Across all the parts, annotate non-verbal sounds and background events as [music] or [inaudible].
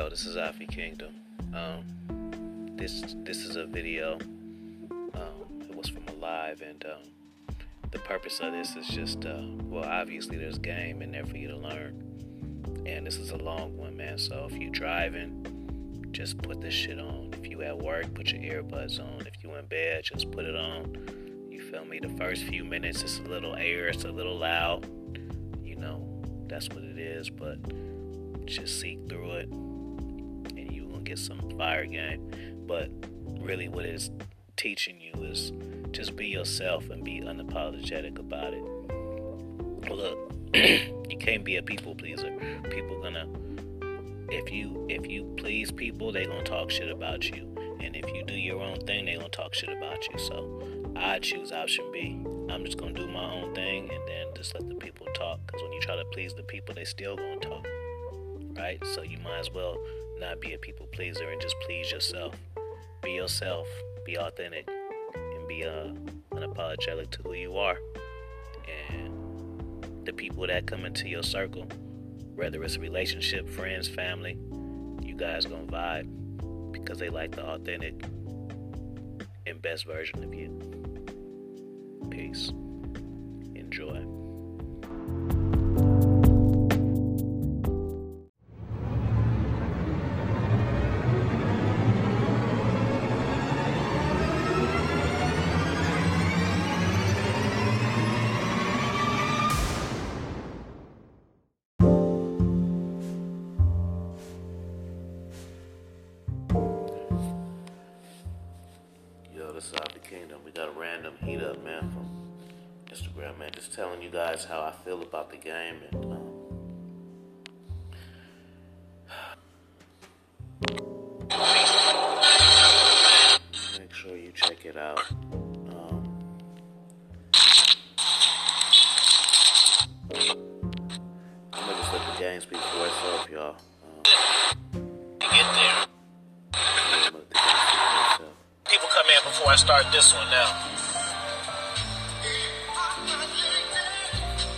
Yo, this is Afi Kingdom. Um, this this is a video. Um, it was from a live, and um, the purpose of this is just uh, well, obviously there's game in there for you to learn, and this is a long one, man. So if you're driving, just put this shit on. If you at work, put your earbuds on. If you in bed, just put it on. You feel me? The first few minutes, it's a little air, it's a little loud. You know, that's what it is, but just seek through it get some fire game. But really, what it's teaching you is just be yourself and be unapologetic about it. Look, [clears throat] you can't be a people pleaser. People gonna if you if you please people, they gonna talk shit about you. And if you do your own thing, they gonna talk shit about you. So I choose option B. I'm just gonna do my own thing and then just let the people talk. Cause when you try to please the people, they still gonna talk right? So you might as well not be a people pleaser and just please yourself. Be yourself, be authentic, and be uh, unapologetic to who you are. And the people that come into your circle, whether it's a relationship, friends, family, you guys gonna vibe because they like the authentic and best version of you. Peace. Enjoy.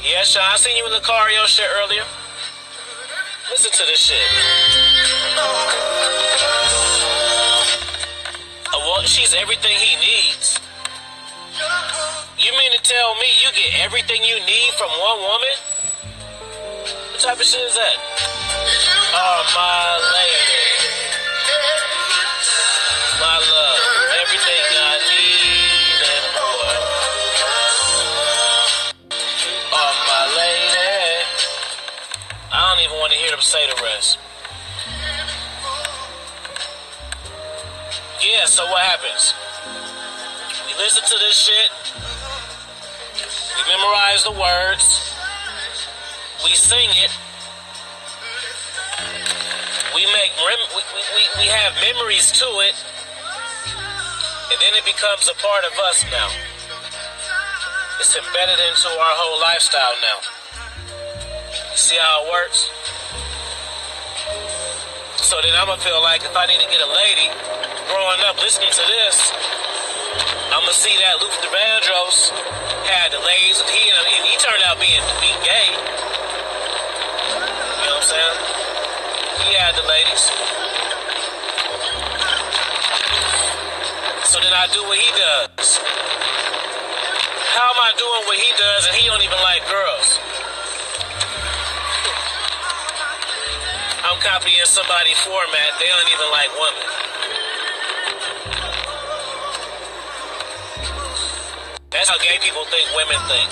Yeah, Sean, I seen you in the car your shit earlier. Listen to this shit. Want, she's everything he needs. You mean to tell me you get everything you need from one woman? What type of shit is that? Oh, my lady. Say the rest. Yeah, so what happens? We listen to this shit. We memorize the words. We sing it. We make we, we, we have memories to it. And then it becomes a part of us now. It's embedded into our whole lifestyle now. See how it works? So then I'm gonna feel like if I need to get a lady growing up listening to this, I'm gonna see that Luther Vandross had the ladies, and he and he turned out being being gay. You know what I'm saying? He had the ladies. So then I do what he does. How am I doing what he does and he don't even like girls? Copying somebody's format. They don't even like women. That's how gay people think women think.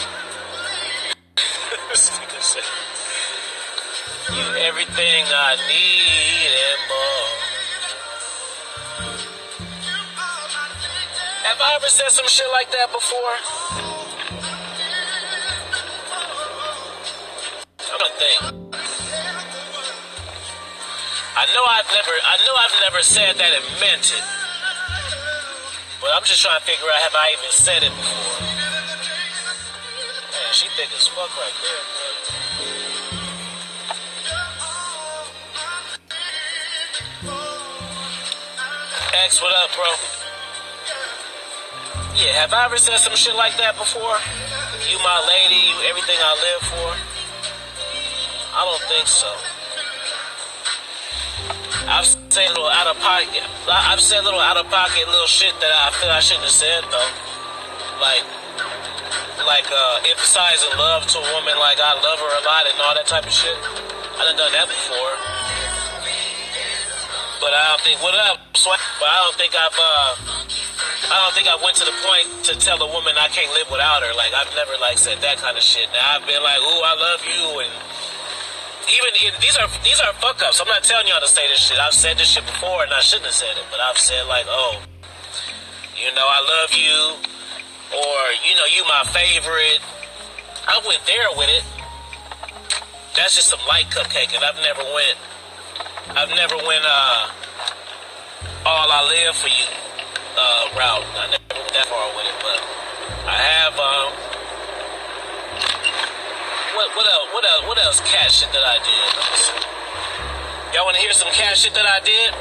You everything I need and more. Have I ever said some shit like that before? Gonna think. I know I've never, I know I've never said that and meant it. But I'm just trying to figure out have I even said it before. Man, she thick as fuck right there, bro. X, what up, bro? Yeah, have I ever said some shit like that before? You my lady, you everything I live for? I don't think so. I've said little out of pocket. I've said little out of pocket little shit that I feel I shouldn't have said though. Like, like uh, emphasizing love to a woman, like I love her a lot and all that type of shit. I done done that before. But I don't think what up? But I don't think I've uh, I don't think I went to the point to tell a woman I can't live without her. Like I've never like said that kind of shit. Now I've been like, "Ooh, I love you," and even these are these are fuck ups. I'm not telling y'all to say this shit. I've said this shit before, and I shouldn't have said it. But I've said like, "Oh, you know, I love you," or you know, you my favorite. I went there with it. That's just some light cupcake, and I've never went. I've never went. uh all I live for you uh, route. I never went that far with it, but I have. Um, what what else? What else? What else? Cat shit that I did. Y'all want to hear some cat shit that I did?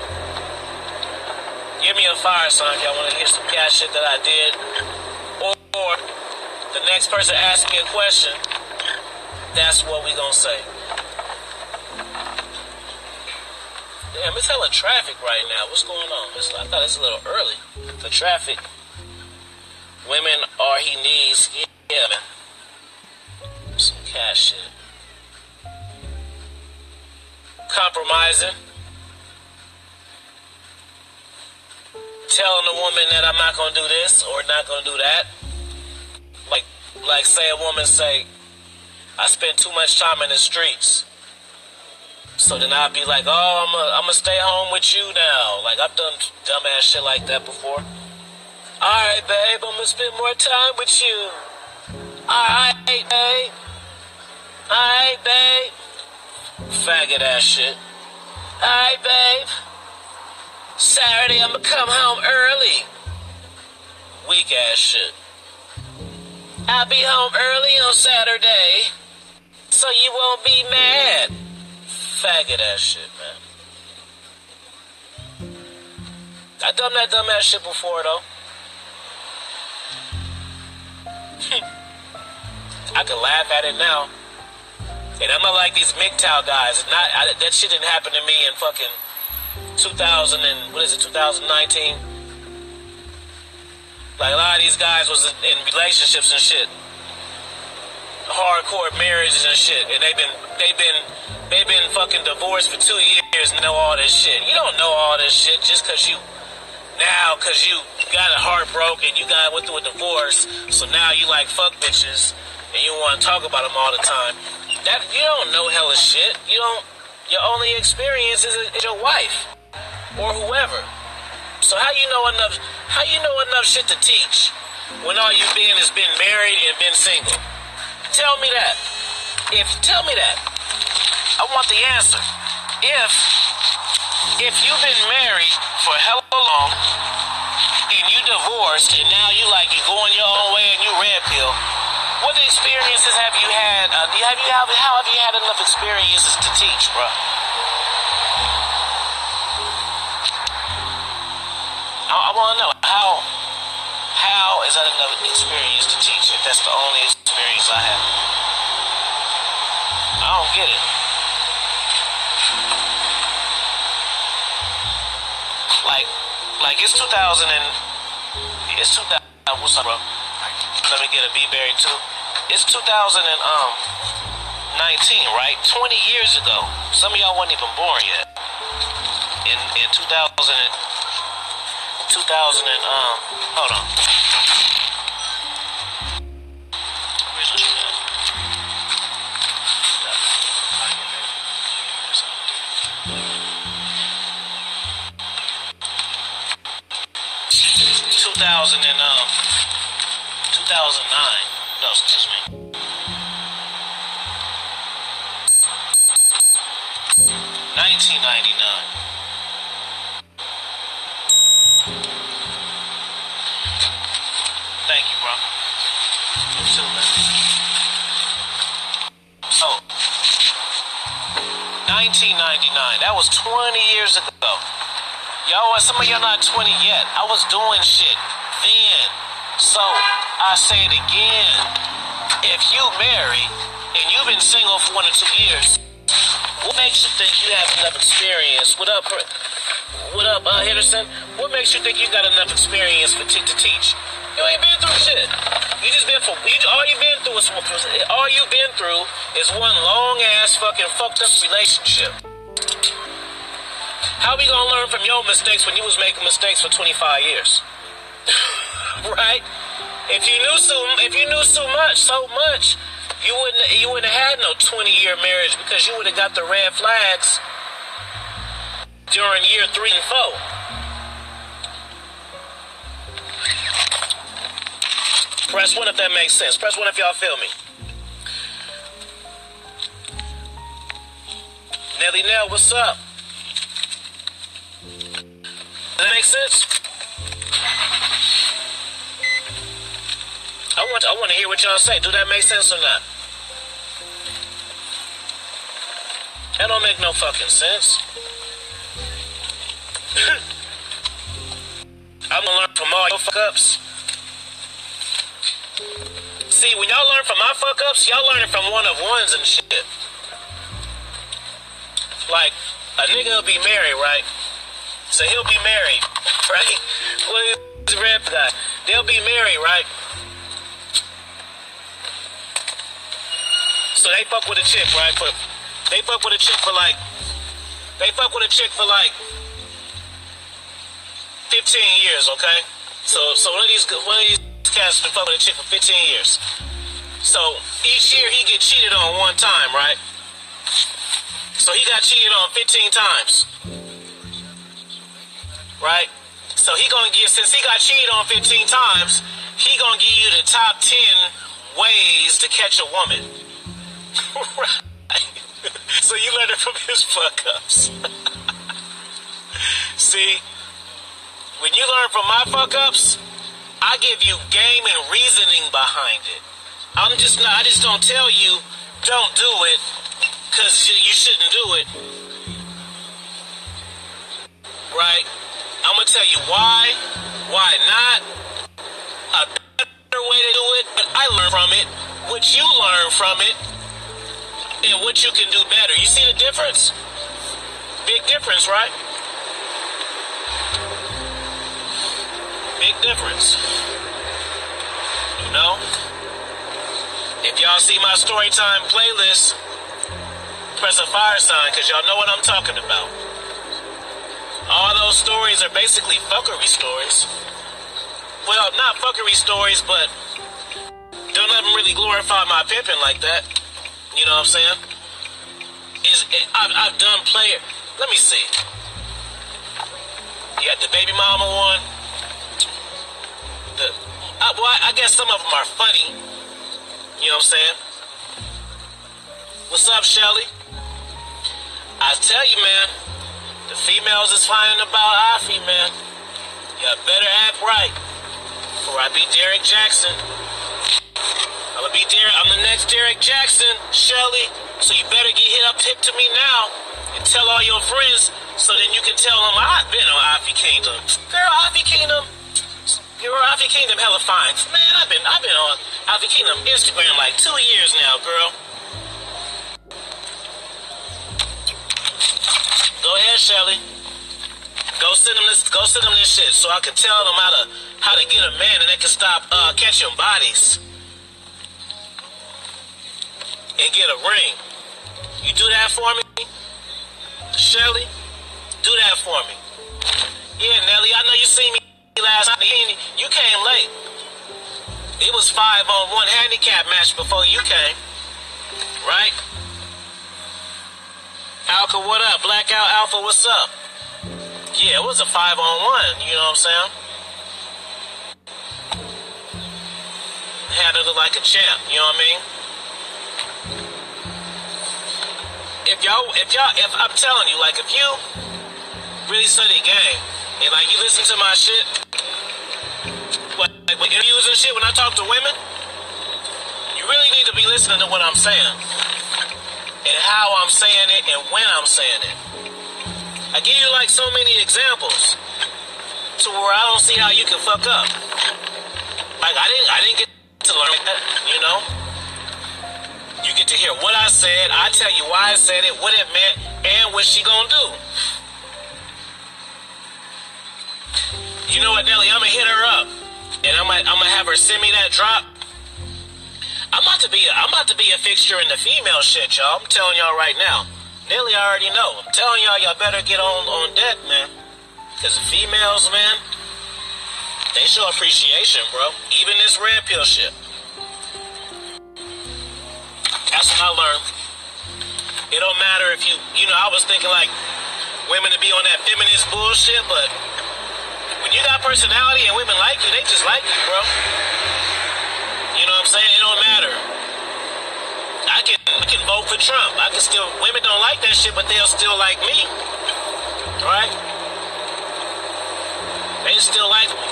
Give me a fire sign. Y'all want to hear some cat shit that I did? Or, or the next person asks me a question. That's what we gonna say. Damn, it's hella traffic right now. What's going on? It's, I thought it's a little early. The traffic. Women are he needs. Yeah. Cash shit. Compromising. Telling a woman that I'm not gonna do this or not gonna do that. Like, like say a woman say, I spend too much time in the streets. So then I'd be like, oh, I'm to stay home with you now. Like, I've done dumbass shit like that before. Alright, babe, I'm to spend more time with you. Alright, babe. Alright, babe. Faggot ass shit. Alright, babe. Saturday, I'm going to come home early. Weak ass shit. I'll be home early on Saturday, so you won't be mad faggot ass shit, man. I done that dumb ass shit before though. [laughs] I can laugh at it now. And I'm not like these MGTOW guys. Not I, that shit didn't happen to me in fucking 2000 and what is it, 2019. Like a lot of these guys was in relationships and shit, hardcore marriages and shit, and they've been they've been They've been fucking divorced for two years and know all this shit. You don't know all this shit just cause you now cause you got a heart broke you got went through a divorce. So now you like fuck bitches and you want to talk about them all the time. That you don't know hella shit. You don't. Your only experience is, is your wife or whoever. So how you know enough? How you know enough shit to teach when all you've been is been married and been single? Tell me that. If tell me that. I want the answer. If if you've been married for hell long and you divorced and now you like you going your own way and you red pill, what experiences have you had? Uh, have you have how have you had enough experiences to teach, bro? I, I want to know how how is that enough experience to teach if that's the only experience I have? I don't get it. Like, like it's 2000 and it's 2000. What's up, bro? Let me get a B-berry too. It's 2000 and um 19, right? 20 years ago. Some of y'all weren't even born yet. In in 2000, 2000 and um, hold on. That was 20 years ago. Y'all, some of y'all not 20 yet. I was doing shit then. So I say it again. If you marry and you've been single for one or two years, What makes you think you have enough experience? What up, what up, uh, Henderson? What makes you think you got enough experience for t- to teach? You ain't been through shit. You just been for you, all you been through is all you been through is one long ass fucking fucked up relationship. How we gonna learn from your mistakes when you was making mistakes for 25 years? [laughs] right? If you knew so, if you knew so much, so much, you wouldn't you wouldn't have had no 20 year marriage because you would have got the red flags during year three and four. Press one if that makes sense. Press one if y'all feel me. Nelly Nell, what's up? Does that make sense? I want I want to hear what y'all say. Do that make sense or not? That don't make no fucking sense. [laughs] I'm gonna learn from all your fuck ups. See, when y'all learn from my fuck ups, y'all learning from one of ones and shit. Like, a nigga will be married, right? So he'll be married, right? Well, red guy. They'll be married, right? So they fuck with a chick, right? But they fuck with a chick for like, they fuck with a chick for like 15 years, okay? So, so one of these, one of these cats been fucking with a chick for 15 years. So each year he get cheated on one time, right? So he got cheated on 15 times. Right? So he gonna give since he got cheated on 15 times, he gonna give you the top 10 ways to catch a woman. [laughs] right? so you learn it from his fuck ups. [laughs] See? When you learn from my fuck ups, I give you game and reasoning behind it. I'm just not, I just don't tell you, don't do it, because you shouldn't do it. Right? I'm to tell you why, why not, a better way to do it, but I learn from it, what you learn from it, and what you can do better. You see the difference? Big difference, right? Big difference. You know? If y'all see my story time playlist, press a fire sign because y'all know what I'm talking about. All those stories are basically fuckery stories. Well, not fuckery stories, but don't let them really glorify my pimping like that. You know what I'm saying? Is eh, I've, I've done player. Let me see. You got the baby mama one the, well, I guess some of them are funny. You know what I'm saying? What's up, Shelly? I tell you, man, the females is finding about Afi, man. You better act right, or I be Derek Jackson. I'm gonna be Derek. I'm the next Derek Jackson, Shelly. So you better get hit up, hit to me now, and tell all your friends, so then you can tell them I've been on Afi Kingdom. Girl, Afi Kingdom you're Afi Kingdom hella fine. Man, I've been I've been on Afi Kingdom Instagram like two years now, girl. Go ahead, Shelly. Go send them this go send them this shit so I can tell them how to how to get a man and they can stop uh, catching bodies. And get a ring. You do that for me? Shelly? Do that for me. Yeah, Nelly, I know you see me last night. You came late. It was five on one handicap match before you came, right? Alka, what up? Blackout Alpha, what's up? Yeah, it was a five on one. You know what I'm saying? Handled it like a champ. You know what I mean? If y'all, if y'all, if I'm telling you, like, if you really study game and like you listen to my shit, like with interviews and shit, when I talk to women, you really need to be listening to what I'm saying and how I'm saying it and when I'm saying it. I give you like so many examples to where I don't see how you can fuck up. Like I didn't, I didn't get to learn that, you know. You get to hear what I said. I tell you why I said it, what it meant, and what she gonna do. You know what, Nelly? I'm gonna hit her up, and I'm gonna, I'm gonna have her send me that drop. I'm about to be a, I'm about to be a fixture in the female shit, y'all. I'm telling y'all right now. Nelly already know. I'm telling y'all, y'all better get on on deck, man. Cause females, man, they show appreciation, bro. Even this red pill shit. That's what I learned. It don't matter if you, you know, I was thinking like women to be on that feminist bullshit, but when you got personality and women like you, they just like you, bro. You I'm saying? It don't matter. I can I can vote for Trump. I can still women don't like that shit, but they'll still like me. Right? They still like me.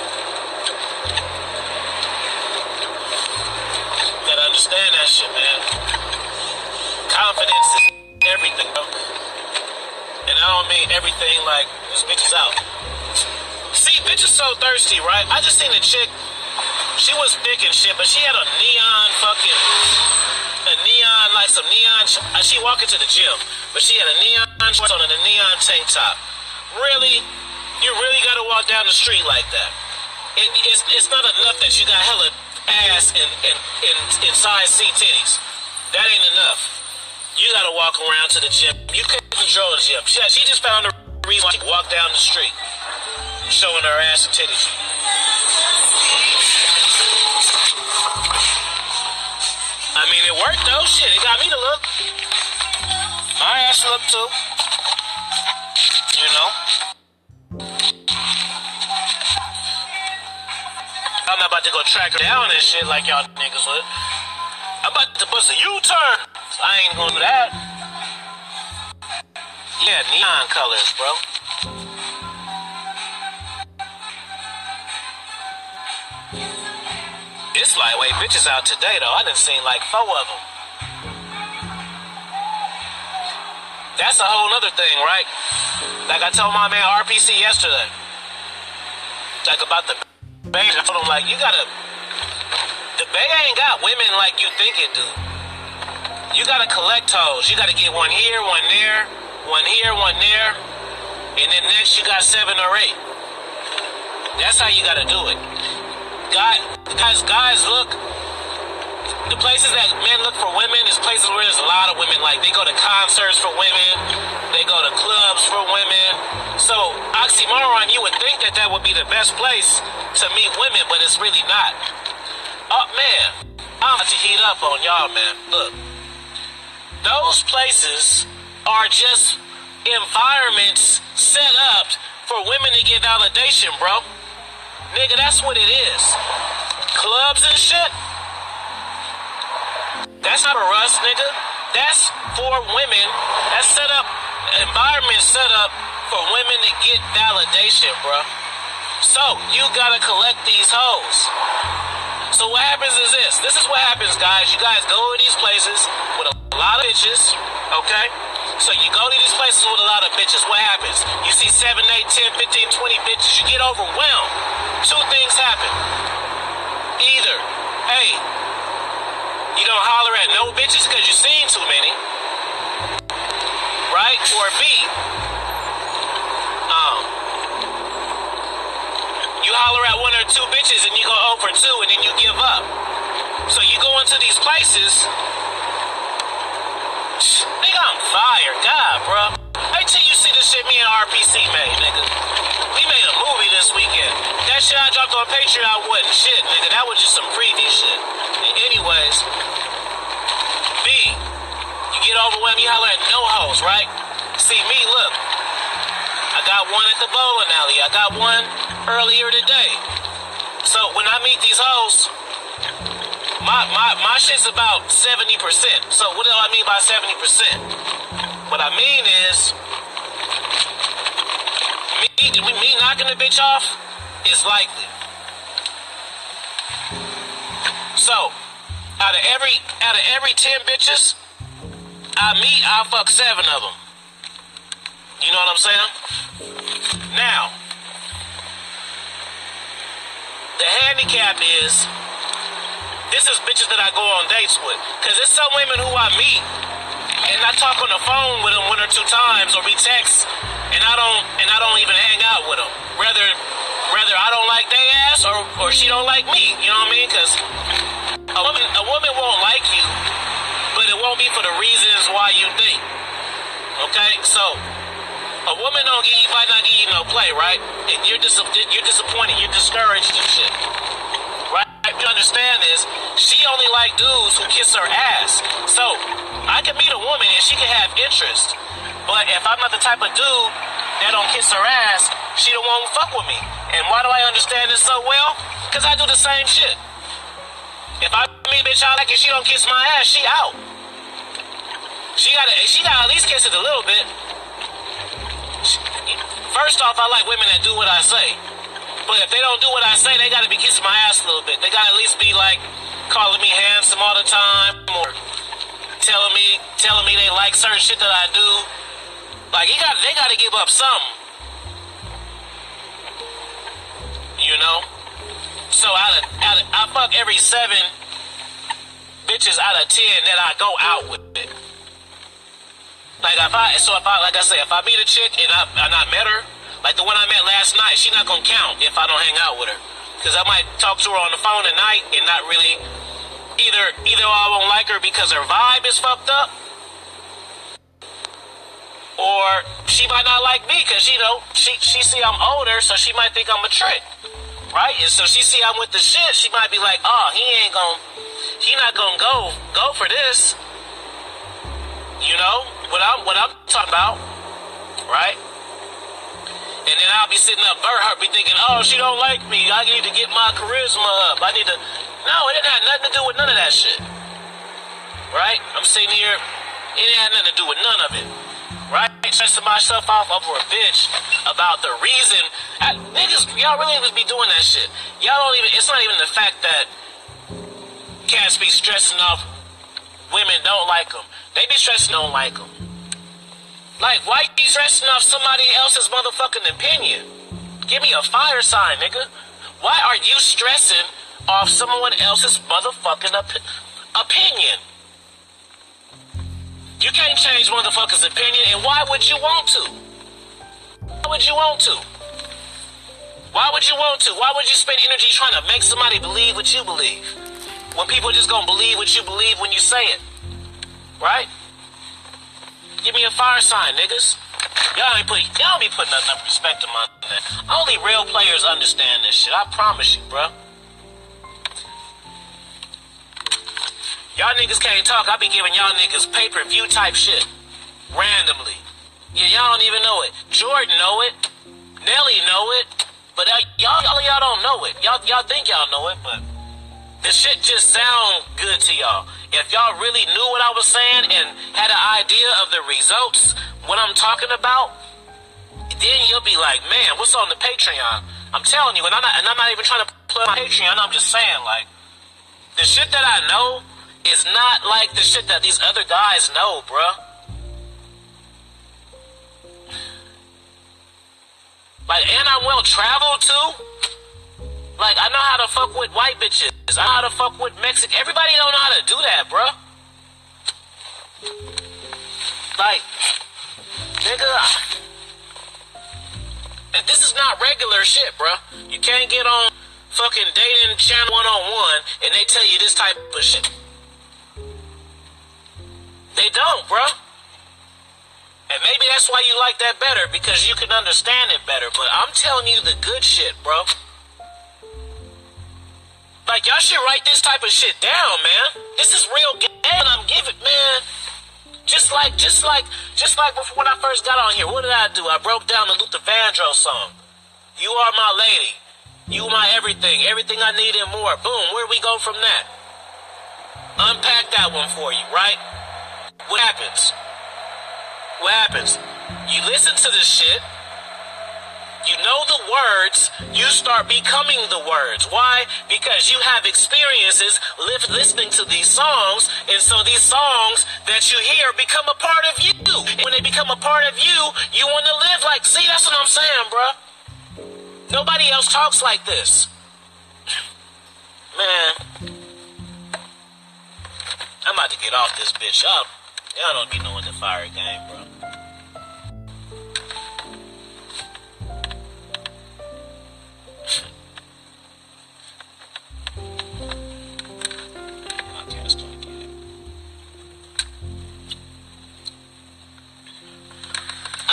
Gotta understand that shit, man. Confidence is everything. And I don't mean everything like this bitch is out. See, bitch is so thirsty, right? I just seen a chick. She was thick and shit, but she had a neon fucking, a neon like some neon. uh, She walked into the gym, but she had a neon shorts on and a neon tank top. Really, you really gotta walk down the street like that. It, it's it's not enough that you got hella ass and and and, and size C titties. That ain't enough. You gotta walk around to the gym. You can't control the gym. She, she just found a reason could walk down the street showing her ass and titties. I mean, it worked though. Shit, it got me to look. My ass looked too. You know? I'm not about to go track her down and shit like y'all niggas would. I'm about to bust a U-turn. I ain't gonna do that. Yeah, neon colors, bro. It's lightweight bitches out today, though. I done seen like four of them. That's a whole other thing, right? Like I told my man RPC yesterday. Like about the Bay. I told him, like, you gotta. The Bay ain't got women like you think it do. You gotta collect hoes. You gotta get one here, one there, one here, one there. And then next you got seven or eight. That's how you gotta do it. Guys, guys look. The places that men look for women is places where there's a lot of women. Like they go to concerts for women, they go to clubs for women. So oxymoron, you would think that that would be the best place to meet women, but it's really not. Oh man, I'm about to heat up on y'all, man. Look, those places are just environments set up for women to get validation, bro. Nigga, that's what it is. Clubs and shit. That's not for us, nigga. That's for women. That's set up, environment set up for women to get validation, bro. So, you gotta collect these hoes. So what happens is this. This is what happens, guys. You guys go to these places with a lot of bitches, okay? So you go to these places with a lot of bitches. What happens? You see 7, 8, 10, 15, 20 bitches. You get overwhelmed. Two things happen. Either, hey, you don't holler at no bitches because you've seen too many. Right? Or B, um, you holler at one or two bitches and you go over two and then you give up. So you go into these places. Nigga, I'm fire. God, bro. Wait till you see the shit me and RPC made, nigga. We made a movie this weekend. That shit I dropped on Patreon wasn't shit, nigga. That was just some preview shit. Anyways, B, you get overwhelmed, you holler at no hoes, right? See me, look. I got one at the bowling alley. I got one earlier today. So when I meet these hoes, my, my, my shit's about 70%. So what do I mean by 70%? What I mean is, me, me knocking the bitch off is likely. So, out of every out of every 10 bitches I meet, I fuck seven of them. You know what I'm saying? Now, the handicap is this is bitches that I go on dates with. Cause there's some women who I meet and I talk on the phone with them one or two times or we text and I don't and I don't even hang out with them. Whether whether I don't like they ass or, or she don't like me. You know what I mean? Cause a woman a woman won't like you, but it won't be for the reasons why you think. Okay? So a woman don't give you might not give you no play, right? And you're dis- you're disappointed, you're discouraged and shit. Understand is She only like dudes who kiss her ass. So I can meet a woman and she can have interest. But if I'm not the type of dude that don't kiss her ass, she don't want to fuck with me. And why do I understand this so well? Because I do the same shit. If I meet a bitch I like and she don't kiss my ass, she out. She gotta she gotta at least kiss it a little bit. First off, I like women that do what I say. But if they don't do what I say, they gotta be kissing my ass a little bit. They gotta at least be like calling me handsome all the time or telling me telling me they like certain shit that I do. Like got they gotta give up something. You know? So out of, out of I fuck every seven bitches out of ten that I go out with. Like if I so if I like I say if I meet a chick and I and I met her, like the one I met last night, she not gonna count if I don't hang out with her. Cause I might talk to her on the phone at night and not really either either I won't like her because her vibe is fucked up. Or she might not like me because you know she she see I'm older, so she might think I'm a trick, right? And so she see I'm with the shit, she might be like, "Oh, he ain't gonna, he not gonna go go for this." You know what I'm what I'm talking about, right? And then I'll be sitting up, her be thinking, "Oh, she don't like me. I need to get my charisma up. I need to." No, it didn't have nothing to do with none of that shit, right? I'm sitting here, it didn't have nothing to do with none of it right? Stressing myself off over a bitch about the reason. I, niggas, y'all really just be doing that shit. Y'all don't even, it's not even the fact that cats be stressing off women don't like them. They be stressing don't like them. Like, why you stressing off somebody else's motherfucking opinion? Give me a fire sign, nigga. Why are you stressing off someone else's motherfucking op- opinion? You can't change motherfuckers' opinion, and why would you want to? Why would you want to? Why would you want to? Why would you spend energy trying to make somebody believe what you believe? When people are just gonna believe what you believe when you say it. Right? Give me a fire sign, niggas. Y'all ain't put y'all be putting enough respect to my name. Only real players understand this shit. I promise you, bro. Y'all niggas can't talk. I be giving y'all niggas pay per view type shit randomly. Yeah, y'all don't even know it. Jordan know it. Nelly know it. But uh, y'all, y'all, y'all don't know it. Y'all, y'all think y'all know it, but the shit just sound good to y'all. If y'all really knew what I was saying and had an idea of the results, what I'm talking about, then you'll be like, man, what's on the Patreon? I'm telling you, and I'm not, and I'm not even trying to plug my Patreon. I'm just saying, like, the shit that I know is not like the shit that these other guys know, bruh. Like, and I'm well traveled too. Like, I know how to fuck with white bitches. I know how to fuck with Mexican. Everybody don't know how to do that, bruh. Like, nigga, And this is not regular shit, bruh. You can't get on fucking dating channel one on one and they tell you this type of shit. They don't, bruh. And maybe that's why you like that better, because you can understand it better. But I'm telling you the good shit, bro. Like, y'all should write this type of shit down, man. This is real game I'm giving, man. Just like, just like, just like before when I first got on here, what did I do? I broke down the Luther Vandross song. You are my lady. You my everything. Everything I need and more. Boom. Where we go from that? Unpack that one for you, right? What happens? What happens? You listen to this shit. You know the words, you start becoming the words. Why? Because you have experiences live listening to these songs, and so these songs that you hear become a part of you. And when they become a part of you, you want to live like, see, that's what I'm saying, bruh. Nobody else talks like this. Man, I'm about to get off this bitch. Y'all, y'all don't be knowing the fire game, bro.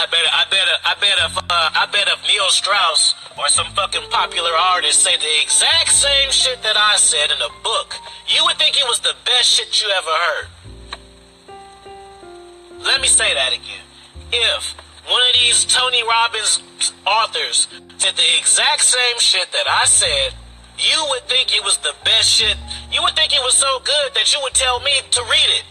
I bet, I I bet if, uh, I bet if Neil Strauss or some fucking popular artist say the exact same shit that I said in a book, you would think it was the best shit you ever heard. Let me say that again. If one of these Tony Robbins authors said the exact same shit that I said, you would think it was the best shit. You would think it was so good that you would tell me to read it.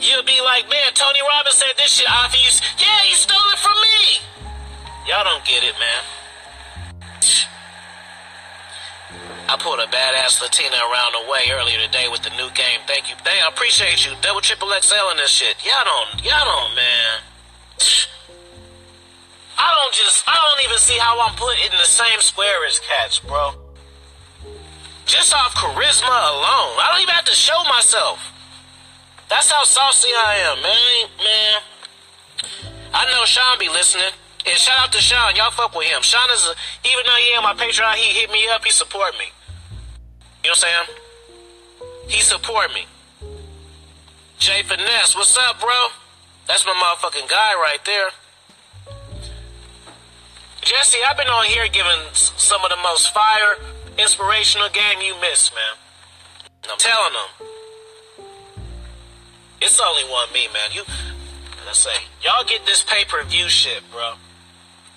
You'll be like, man, Tony Robbins said this shit. I use, yeah, he stole it from me. Y'all don't get it, man. I pulled a badass Latina around the way earlier today with the new game. Thank you. Dang, I appreciate you. Double triple XL in this shit. Y'all don't, y'all don't, man. I don't just, I don't even see how I'm put in the same square as cats, bro. Just off charisma alone. I don't even have to show myself. That's how saucy I am, man. Man, I know Sean be listening. And shout out to Sean. Y'all fuck with him. Sean is, a, even though he ain't my Patreon, he hit me up. He support me. You know what I'm saying? He support me. Jay Finesse, what's up, bro? That's my motherfucking guy right there. Jesse, I've been on here giving some of the most fire, inspirational game you miss, man. I'm telling them. It's only one me, man. You, let's say, y'all get this pay per view shit, bro.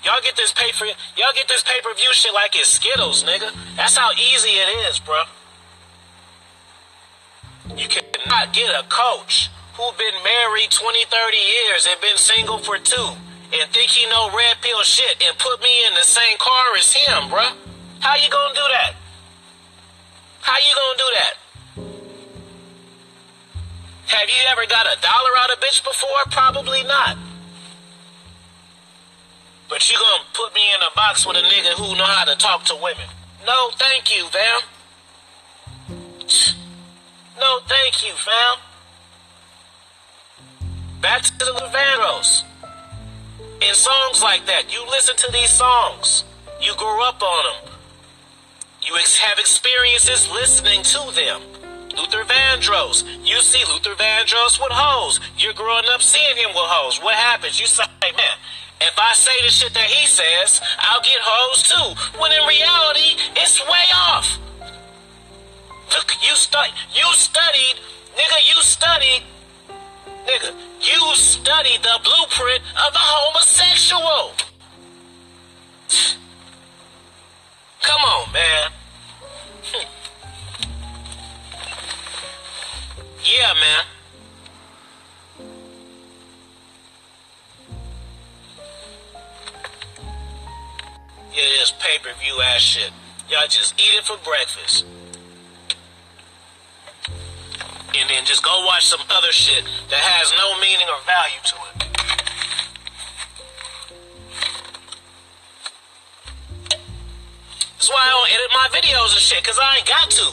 Y'all get this pay per, y'all get this pay per view shit like it's Skittles, nigga. That's how easy it is, bro. You cannot get a coach who been married 20, 30 years and been single for two and think he know red pill shit and put me in the same car as him, bro. How you gonna do that? How you gonna do that? Have you ever got a dollar out of bitch before? Probably not. But you gonna put me in a box with a nigga who know how to talk to women? No, thank you, fam. No, thank you, fam. Back to the Vandross. In songs like that, you listen to these songs. You grew up on them. You ex- have experiences listening to them. Luther Vandross. You see Luther Vandross with hoes. You're growing up seeing him with hoes. What happens? You say, man, if I say the shit that he says, I'll get hoes too. When in reality, it's way off. Look, you stu- you studied, nigga, you studied, nigga, you studied the blueprint of a homosexual. Shit. Y'all just eat it for breakfast. And then just go watch some other shit that has no meaning or value to it. That's why I don't edit my videos and shit, cause I ain't got to.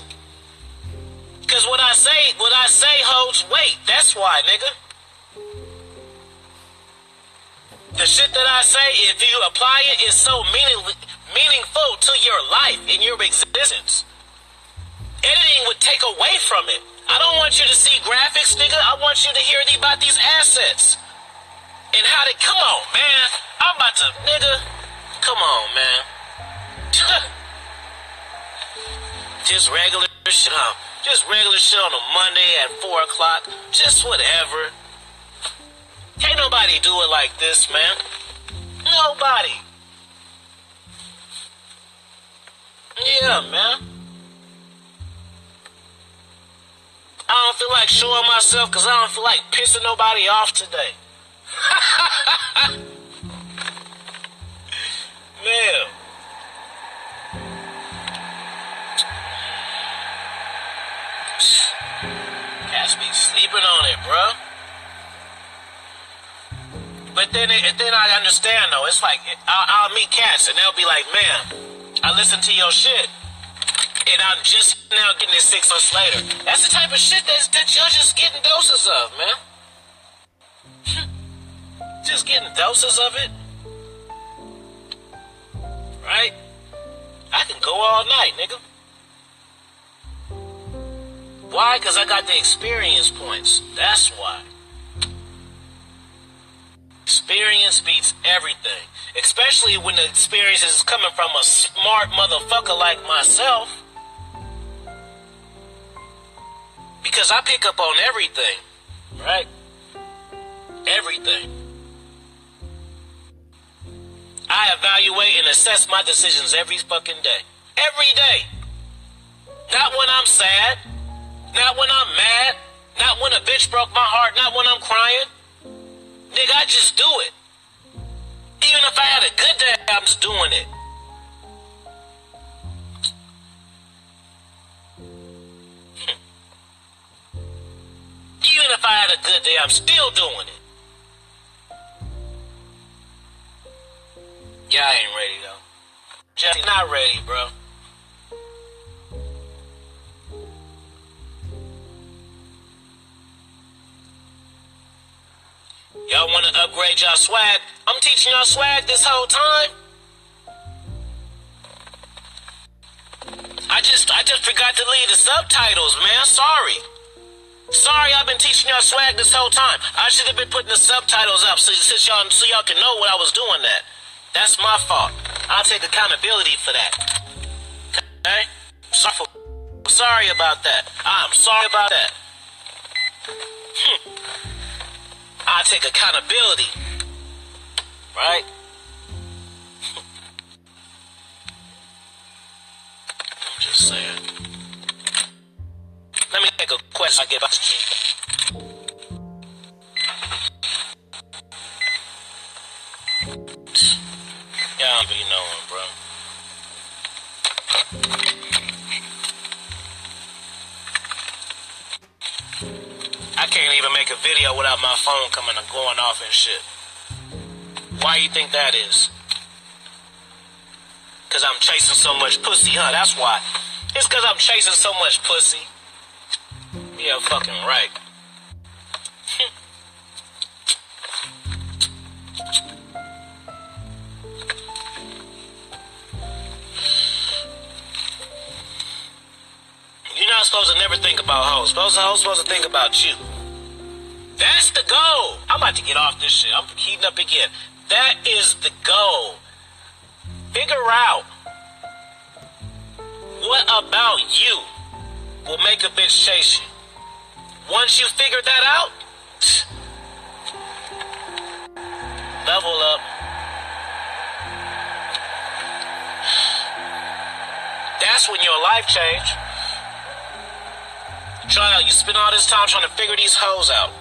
Cause what I say, what I say holds weight. That's why, nigga. The shit that I say, if you apply it, is so meaning, meaningful to your life and your existence. Editing would take away from it. I don't want you to see graphics, nigga. I want you to hear about these assets. And how they, come on, man. I'm about to, nigga. Come on, man. [laughs] Just regular shit, huh? Just regular shit on a Monday at 4 o'clock. Just whatever. Can't nobody do it like this, man. Nobody. Yeah, man. I don't feel like showing myself because I don't feel like pissing nobody off today. [laughs] Man. Cats be sleeping on it, bro. But then, it, then I understand though. It's like I'll, I'll meet cats and they'll be like, "Man, I listen to your shit. I'm just now getting it six months later. That's the type of shit that, that you're just getting doses of, man. [laughs] just getting doses of it. Right? I can go all night, nigga. Why? Because I got the experience points. That's why. Experience beats everything. Especially when the experience is coming from a smart motherfucker like myself. Because I pick up on everything, right? Everything. I evaluate and assess my decisions every fucking day. Every day. Not when I'm sad. Not when I'm mad. Not when a bitch broke my heart. Not when I'm crying. Nigga, I just do it. Even if I had a good day, I'm just doing it. If I had a good day, I'm still doing it. Yeah, I ain't ready though. Just not ready, bro. Y'all want to upgrade y'all swag? I'm teaching y'all swag this whole time. I just I just forgot to leave the subtitles, man. Sorry. Sorry, I've been teaching y'all swag this whole time. I should have been putting the subtitles up so, so y'all so y'all can know what I was doing that. That's my fault. I'll take accountability for that. Okay? Sorry, for, sorry about that. I'm sorry about that. Hmm. I take accountability. Right? [laughs] I'm just saying. Let me take a quest I get back to G. Yeah, I don't even know him, bro. I can't even make a video without my phone coming and going off and shit. Why you think that is? Cause I'm chasing so much pussy, huh? That's why. It's cause I'm chasing so much pussy. Yeah, fucking right. [laughs] You're not supposed to never think about hoes. Supposed to hoes supposed to think about you. That's the goal. I'm about to get off this shit. I'm heating up again. That is the goal. Figure out what about you will make a bitch chase you. Once you figure that out, level up. That's when your life change. Out. You spend all this time trying to figure these hoes out.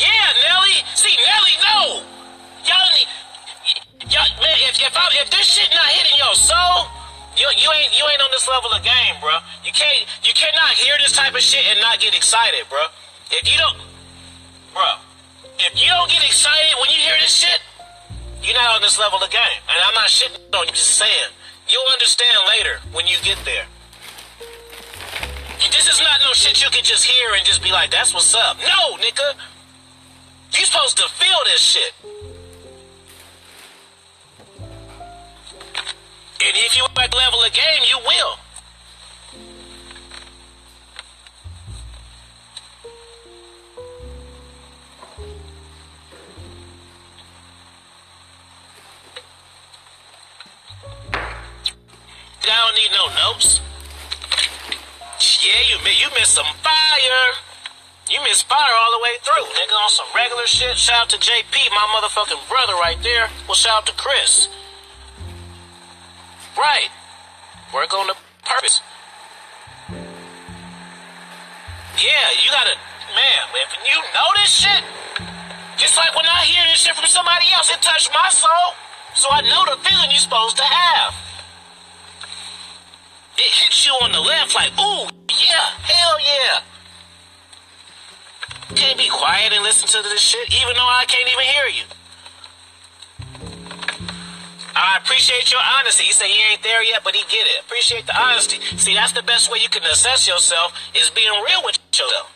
Yeah, Nelly. See, Nelly, no. Y'all, need, y'all, man. If if, I, if this shit not hitting your soul, you you ain't you ain't on this level of game, bro. You can't you cannot hear this type of shit and not get excited, bro. If you don't, bro, if you don't get excited when you hear this shit, you're not on this level of game. And I'm not shitting on you. Just saying, you'll understand later when you get there. This is not no shit you can just hear and just be like, "That's what's up." No, nigga. you're supposed to feel this shit. And if you at the level of game, you will. I don't need no notes. Yeah, you you missed some fire. You missed fire all the way through, nigga, on some regular shit. Shout out to JP, my motherfucking brother right there. Well, shout out to Chris. Right. Work on the purpose. Yeah, you gotta, man, if you know this shit, just like when I hear this shit from somebody else, it touched my soul. So I know the feeling you're supposed to have. It hits you on the left like, ooh, yeah, hell yeah. Can't be quiet and listen to this shit, even though I can't even hear you. I appreciate your honesty. He said he ain't there yet, but he get it. Appreciate the honesty. See, that's the best way you can assess yourself is being real with yourself.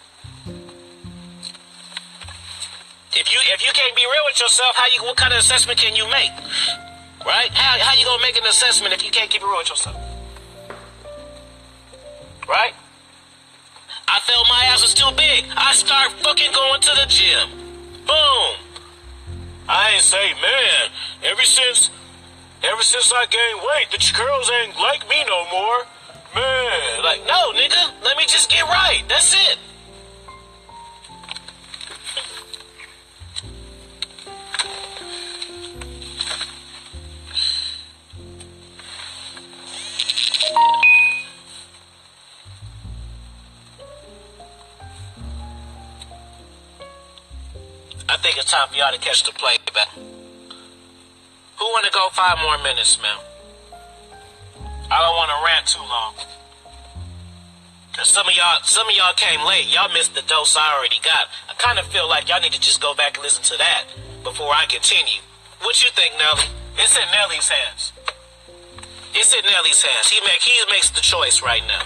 If you if you can't be real with yourself, how you what kind of assessment can you make? Right? How how you gonna make an assessment if you can't keep it real with yourself? Right? I felt my ass was too big. I start fucking going to the gym. Boom. I ain't say, man, ever since ever since I gained weight, the girls ain't like me no more. Man, like, no, nigga, let me just get right. That's it. I think it's time for y'all to catch the play back. Who want to go five more minutes, man? I don't want to rant too long. Cause some of y'all, some of y'all came late. Y'all missed the dose I already got. I kind of feel like y'all need to just go back and listen to that before I continue. What you think, Nelly? It's in Nelly's hands. It's in Nelly's hands. He make he makes the choice right now.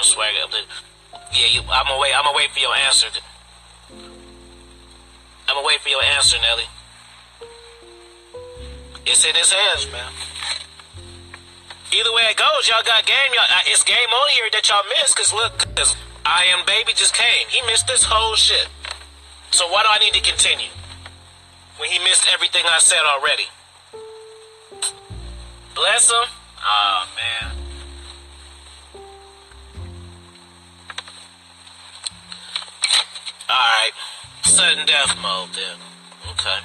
Swagger. Yeah, you, I'm gonna wait. I'm gonna wait for your answer. I'm gonna wait for your answer, Nelly. It's in his hands, man. Either way it goes, y'all got game. Y'all, uh, it's game on here that y'all missed. Cause look, cause I am baby just came. He missed this whole shit. So why do I need to continue when he missed everything I said already? Bless him. Ah oh, man. Alright. Sudden death mode then. Okay.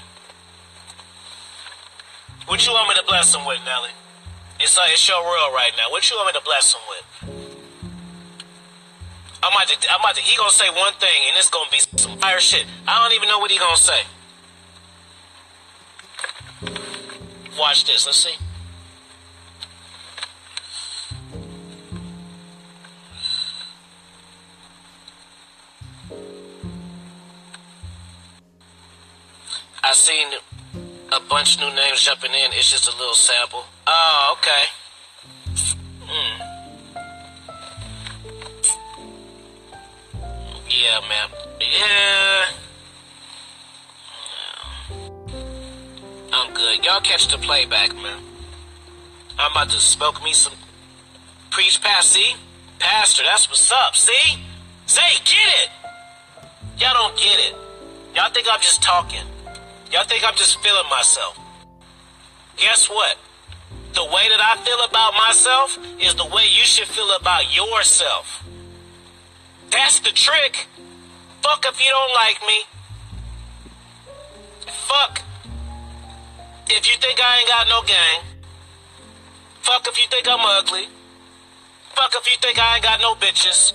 What you want me to bless him with, Nelly? It's, uh, it's your world right now. What you want me to bless him with? I'm about to, I'm about to, he gonna say one thing and it's gonna be some fire shit. I don't even know what he gonna say. Watch this, let's see. I seen a bunch new names jumping in. It's just a little sample. Oh, okay. Hmm. Yeah, man. Yeah. I'm good. Y'all catch the playback, man. I'm about to smoke me some preach past. See? Pastor, that's what's up. See? Say, get it. Y'all don't get it. Y'all think I'm just talking. Y'all think I'm just feeling myself. Guess what? The way that I feel about myself is the way you should feel about yourself. That's the trick. Fuck if you don't like me. Fuck if you think I ain't got no game. Fuck if you think I'm ugly. Fuck if you think I ain't got no bitches.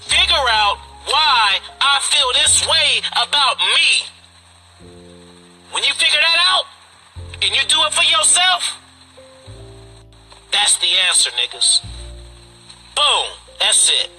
Figure out why I feel this way about me. When you figure that out and you do it for yourself, that's the answer, niggas. Boom. That's it.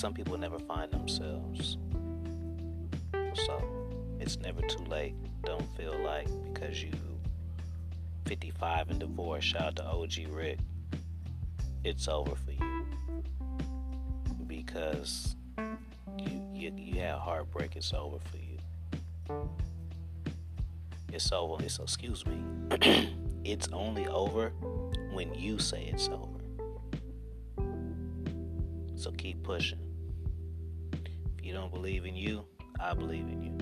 Some people never find themselves. So it's never too late. Don't feel like because you 55 and divorced, shout out to OG Rick, it's over for you. Because you you, you have heartbreak, it's over for you. It's over. It's excuse me. [clears throat] it's only over when you say it's over. So keep pushing. You don't believe in you, I believe in you.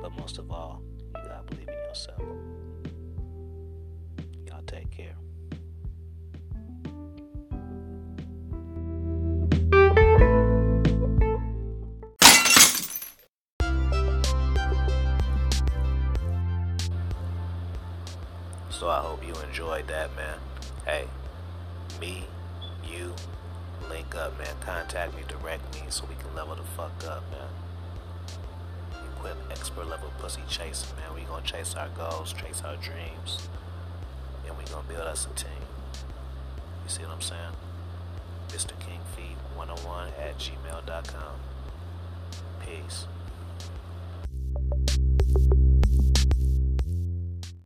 But most of all, you gotta believe in yourself. Y'all take care. So I hope you enjoyed that, man. Hey, me, link up, man. Contact me, direct me, so we can level the fuck up, man. Equip expert level pussy chasing, man. We gonna chase our goals, chase our dreams, and we gonna build us a team. You see what I'm saying? Mr. King Feed 101 at gmail.com. Peace.